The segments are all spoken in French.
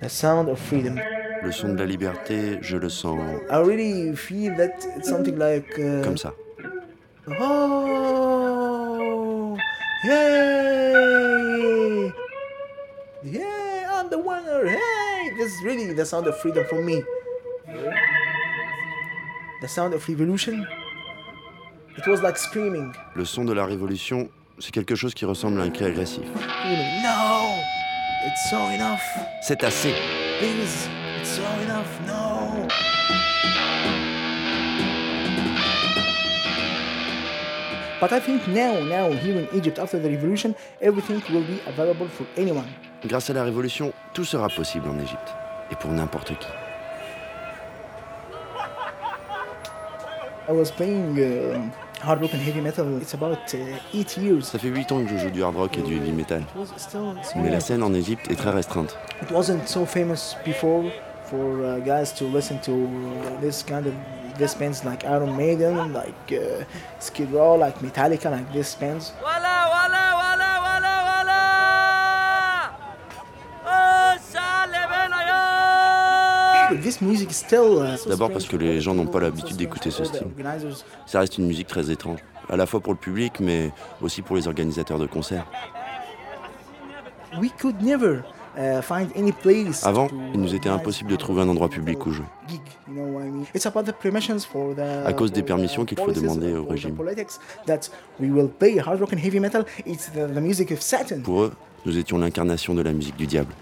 the sound of freedom. Le son de la liberté, je le sens I really feel that it's something like. Uh, comme ça. Oh, yay! Yeah, I'm the winner! Hey! This is really the sound of freedom for me. The sound of revolution. It was like screaming. Le son de la révolution, c'est quelque chose qui ressemble à un cri agressif. No! It's so enough. C'est assez. Please, it's so enough. No! But I think now, now here in Egypt after the revolution, everything will be available for anyone. Grâce à la révolution, tout sera possible en Égypte. Et pour n'importe qui. I was playing uh, hard rock and heavy metal. It's about uh, eight years. Ça fait 8 ans que je joue du hard rock et du heavy metal. Mais la scène en Égypte est très restreinte. it wasn't so famous before for uh, guys to listen to this kind of this bands like Iron Maiden, like uh, Skid Row, like Metallica, like these bands. D'abord parce que les gens n'ont pas l'habitude d'écouter ce style. Ça reste une musique très étrange. À la fois pour le public, mais aussi pour les organisateurs de concerts. Uh. Avant, il nous était impossible de trouver un endroit public où jouer. À cause des permissions qu'il faut demander au régime. Pour eux, nous étions l'incarnation de la musique du diable.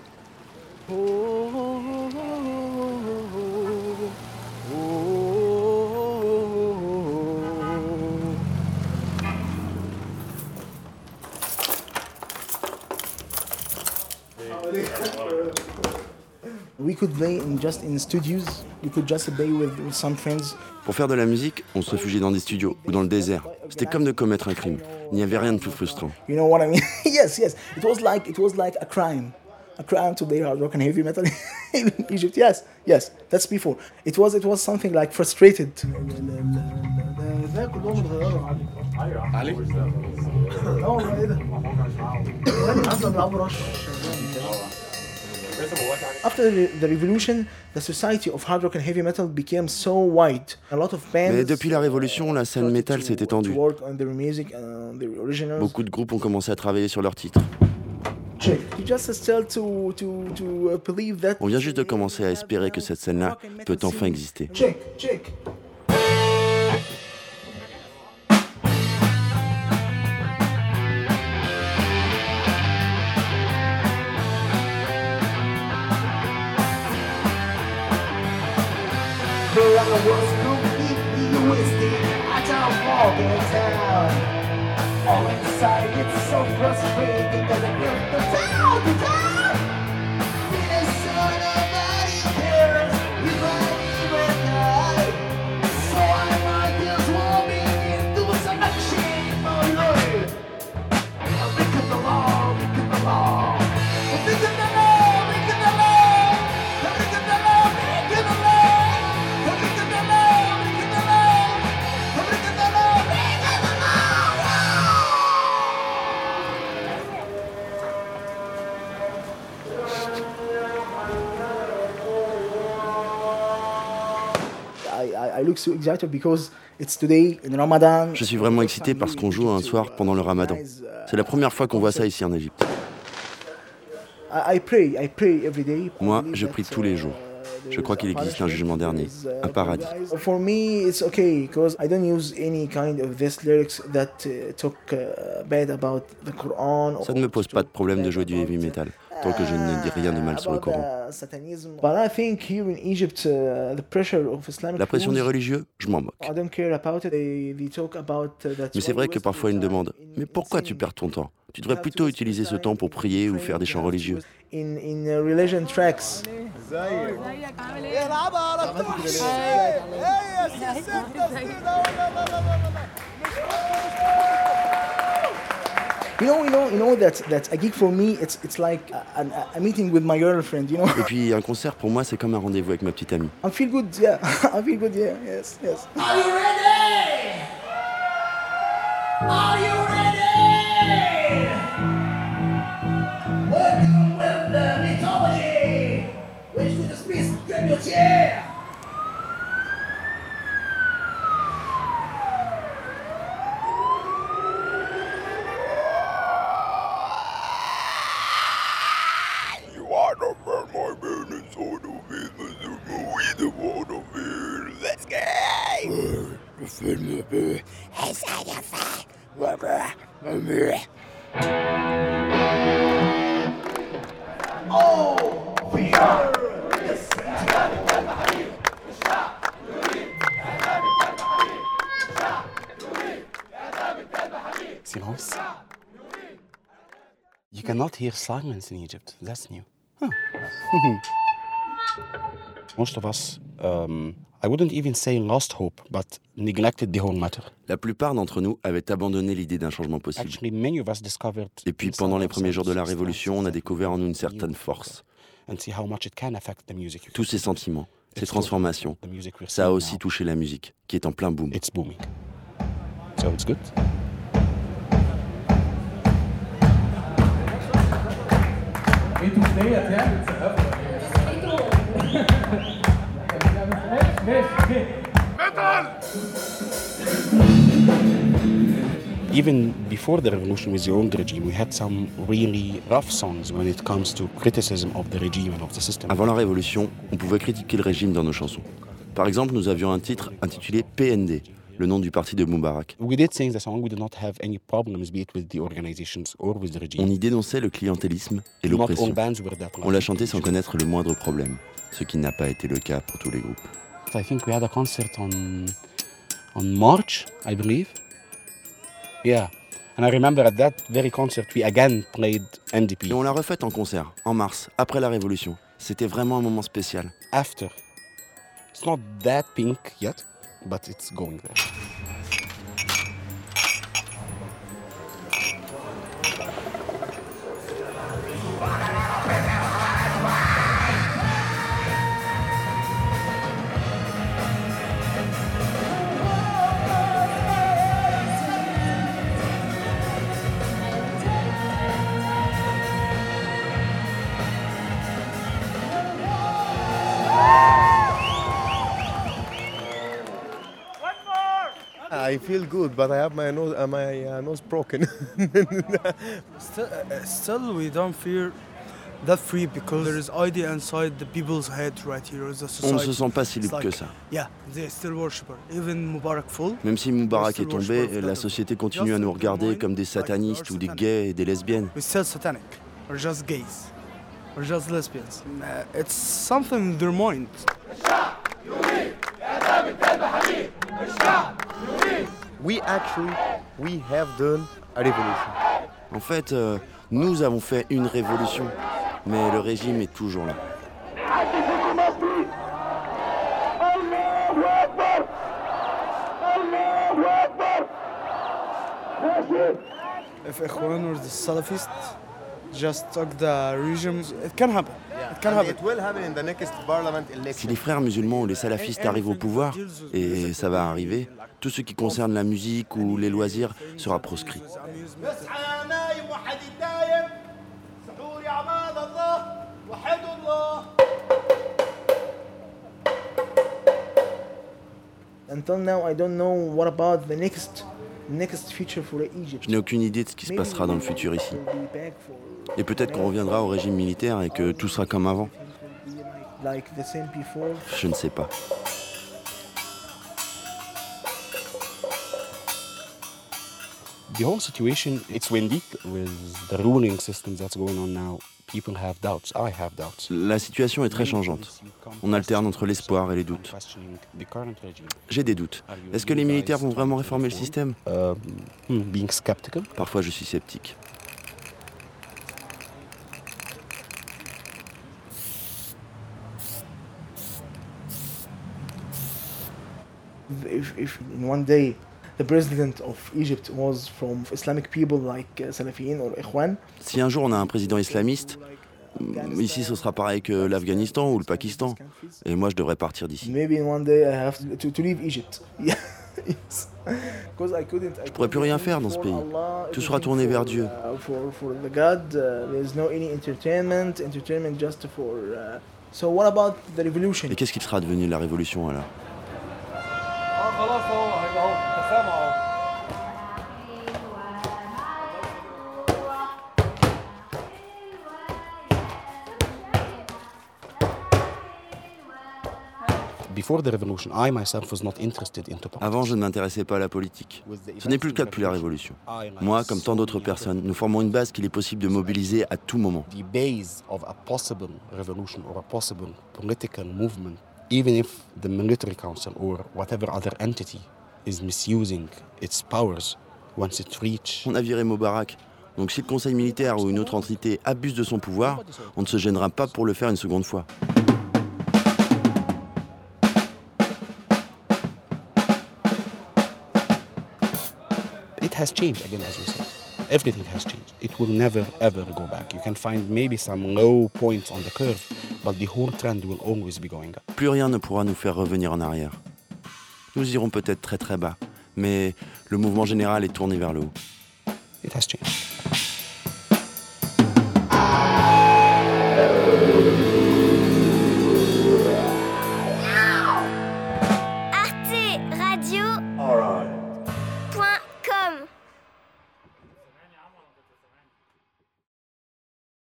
Could play in just in studios. We could just play with, with some friends. Pour faire de la musique, on se réfugiait dans des studios ou dans le désert. C'était comme de commettre un crime. Il n'y avait rien de plus frustrant. You know what I mean? yes, yes. It was like it was like a crime, a crime to play hard rock and heavy metal in Egypt. Yes, yes. That's before. It was it was something like frustrated. After the, revolution, the society of hard rock and heavy metal became so wide. A lot of bands. Mais depuis la révolution, la scène métal s'est étendue. Beaucoup de groupes ont commencé à travailler sur leurs titres. Uh. On vient juste de commencer à espérer que cette scène-là peut enfin exister. Check, check. I was completely wasted at a walking town. All inside, it's so frustrating that I built the town, the town. Je suis vraiment excité parce qu'on joue un soir pendant le ramadan. C'est la première fois qu'on voit ça ici en Égypte. I, I pray, I pray every day. Moi, je prie tous les jours. uh, Je crois qu'il existe un jugement dernier, un paradis. For me, it's okay because I don't use any kind of this lyrics that uh, talk bad about the Quran. Ça ne me pose pas de problème de jouer du heavy metal, tant que je ne dis rien de mal sur le Coran. uh, satanism. But I think here in Egypt, uh, the pressure of Islamic La pression des religieux, je m'en moque. I don't care about it. They, they talk about uh, that Mais c'est vrai que parfois ils me demandent Mais pourquoi tu perds ton temps Tu devrais plutôt utiliser ce temps pour time prier ou faire des chants religieux. Et puis un concert pour moi c'est comme un rendez-vous avec ma petite amie. I feel good. Yeah, I feel good. Yeah, yes, yes. Are you ready? Silence. You cannot hear silence in Egypt. That's new. Huh. La plupart d'entre nous avaient abandonné l'idée d'un changement possible. Et puis pendant les premiers jours de la Révolution, on a découvert en nous une certaine force. Tous ces sentiments, ces transformations, ça a aussi touché la musique, qui est en plein boom. It's booming. So it's Even before the revolution with the old regime, we had some really rough songs when it comes to criticism of the regime and of the system. Avant la révolution, on pouvait critiquer le régime dans nos chansons. Par exemple, nous avions un titre intitulé PND, le nom du parti de Moubarak. We did sing the song. We did not have any problems, be it with the organizations or with the regime. On y dénonçait le clientélisme et l'oppression. On l'a chanté sans connaître le moindre problème, ce qui n'a pas été le cas pour tous les groupes. I think we had a concert on on March, I believe. Yeah, and I remember at that very concert we again played NDP Et on l'a refaite en concert, en mars, après la révolution. C'était vraiment un moment spécial. after. It's not that pink yet, but it's going there. I feel good, but I have my nose, uh, my uh, nose broken. Still, uh, still, we don't feel that free because there is idea inside the people's head right here. The On society. ne se sent pas si libre like- que ça. Yeah, they still worshiper. Even Mubarak full. Même si Moubarak est tombé, la société continue à nous regarder comme des satanistes ou des gays et des lesbiennes. We're still satanic. We're just gays. We're just lesbians. Uh, it's something in their mind. We actually, we have done a revolution. En fait, euh, nous avons fait une révolution, mais le régime est toujours là. If Ikhwan or the Salafist just took the regime, it can happen. Si les frères musulmans ou les salafistes arrivent au pouvoir, et ça va arriver, tout ce qui concerne la musique ou les loisirs sera proscrit. Until now, I don't know what about the next next future for Egypt. Je n'ai aucune idée de ce qui se passera dans le futur ici. Et peut-être qu'on reviendra au régime militaire et que tout sera comme avant. Je ne sais pas. The whole situation, it's windy with the ruling system that's going on now. People have doubts. I have doubts. La situation est très changeante. On alterne entre l'espoir et les doutes. J'ai des doutes. Est-ce que les militaires vont vraiment réformer le système? Um, hmm, being skeptical? Parfois je suis sceptique. If, if in one day the president of Egypt was from Islamic people like uh, Salafiyin or Ikhwan, Si un jour on a un président islamiste, mm, ici ce sera pareil que l'Afghanistan ou le Pakistan. Et moi je devrais partir d'ici. maybe one day I have to, to leave Egypt. Pourrais plus rien faire dans ce pays. Tout sera tourné vers Dieu. Et qu'est-ce qu'il sera devenu de la révolution alors? Avant, je ne m'intéressais pas à la politique. Ce n'est plus le cas depuis la Révolution. Moi, comme tant d'autres personnes, nous formons une base qu'il est possible de mobiliser à tout moment. The base of a possible revolution or a possible political movement, even if the military council or whatever other entity is misusing its powers once it reach. On a viré Moubarak. Donc si le conseil militaire ou une autre entité abuse de son pouvoir, on ne se gênera pas pour le faire une seconde fois. It has changed again, as you said. Everything has changed. It will never ever go back. You can find maybe some low points on the curve, but the whole trend will always be going up. Plus rien ne pourra nous faire revenir en arrière. Nous irons peut-être très très bas, mais le mouvement général est tourné vers le haut.